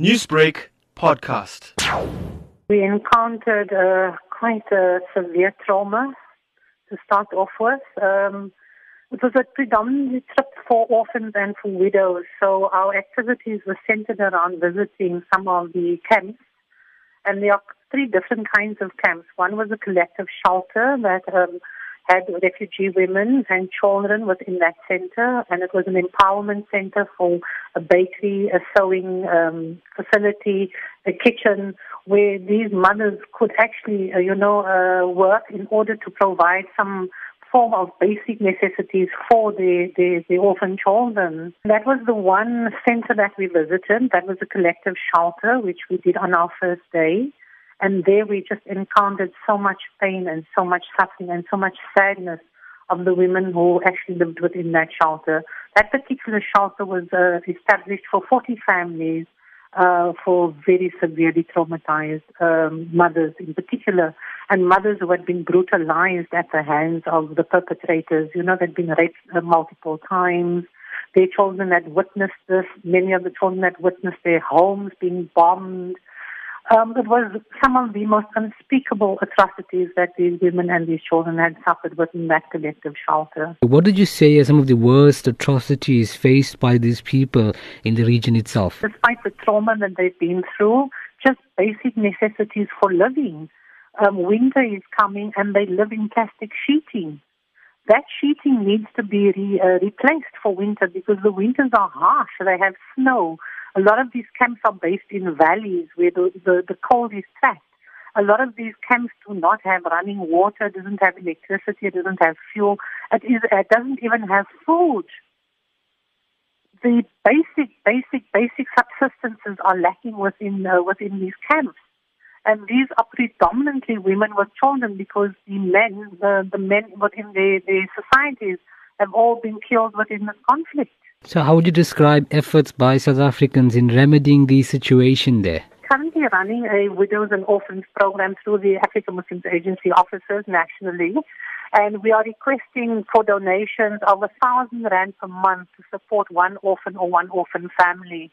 Newsbreak podcast. We encountered uh, quite a severe trauma to start off with. Um, it was a predominantly trip for orphans and for widows, so our activities were centered around visiting some of the camps. And there are three different kinds of camps. One was a collective shelter that um, had refugee women and children within that center, and it was an empowerment center for a bakery, a sewing um, facility, a kitchen, where these mothers could actually, uh, you know, uh, work in order to provide some form of basic necessities for the, the, the orphan children. That was the one center that we visited. That was a collective shelter, which we did on our first day. And there we just encountered so much pain and so much suffering and so much sadness of the women who actually lived within that shelter. That particular shelter was uh, established for 40 families uh, for very severely traumatized um, mothers in particular, and mothers who had been brutalized at the hands of the perpetrators. You know, they'd been raped uh, multiple times. Their children had witnessed this. Many of the children had witnessed their homes being bombed. Um, it was some of the most unspeakable atrocities that these women and these children had suffered within that collective shelter. What did you say are some of the worst atrocities faced by these people in the region itself? Despite the trauma that they've been through, just basic necessities for living. Um, winter is coming and they live in plastic sheeting. That sheeting needs to be re, uh, replaced for winter because the winters are harsh. They have snow a lot of these camps are based in valleys where the, the, the cold is trapped. A lot of these camps do not have running water, doesn't have electricity, it doesn't have fuel, it, is, it doesn't even have food. The basic, basic, basic subsistences are lacking within uh, within these camps, and these are predominantly women with children because the men, the, the men within their, their societies, have all been killed within this conflict. So, how would you describe efforts by South Africans in remedying the situation there? Currently running a widows and orphans program through the African Muslims Agency offices nationally. And we are requesting for donations of a thousand rand per month to support one orphan or one orphan family.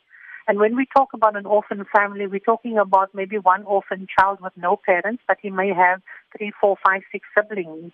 And when we talk about an orphan family, we're talking about maybe one orphan child with no parents, but he may have three, four, five, six siblings.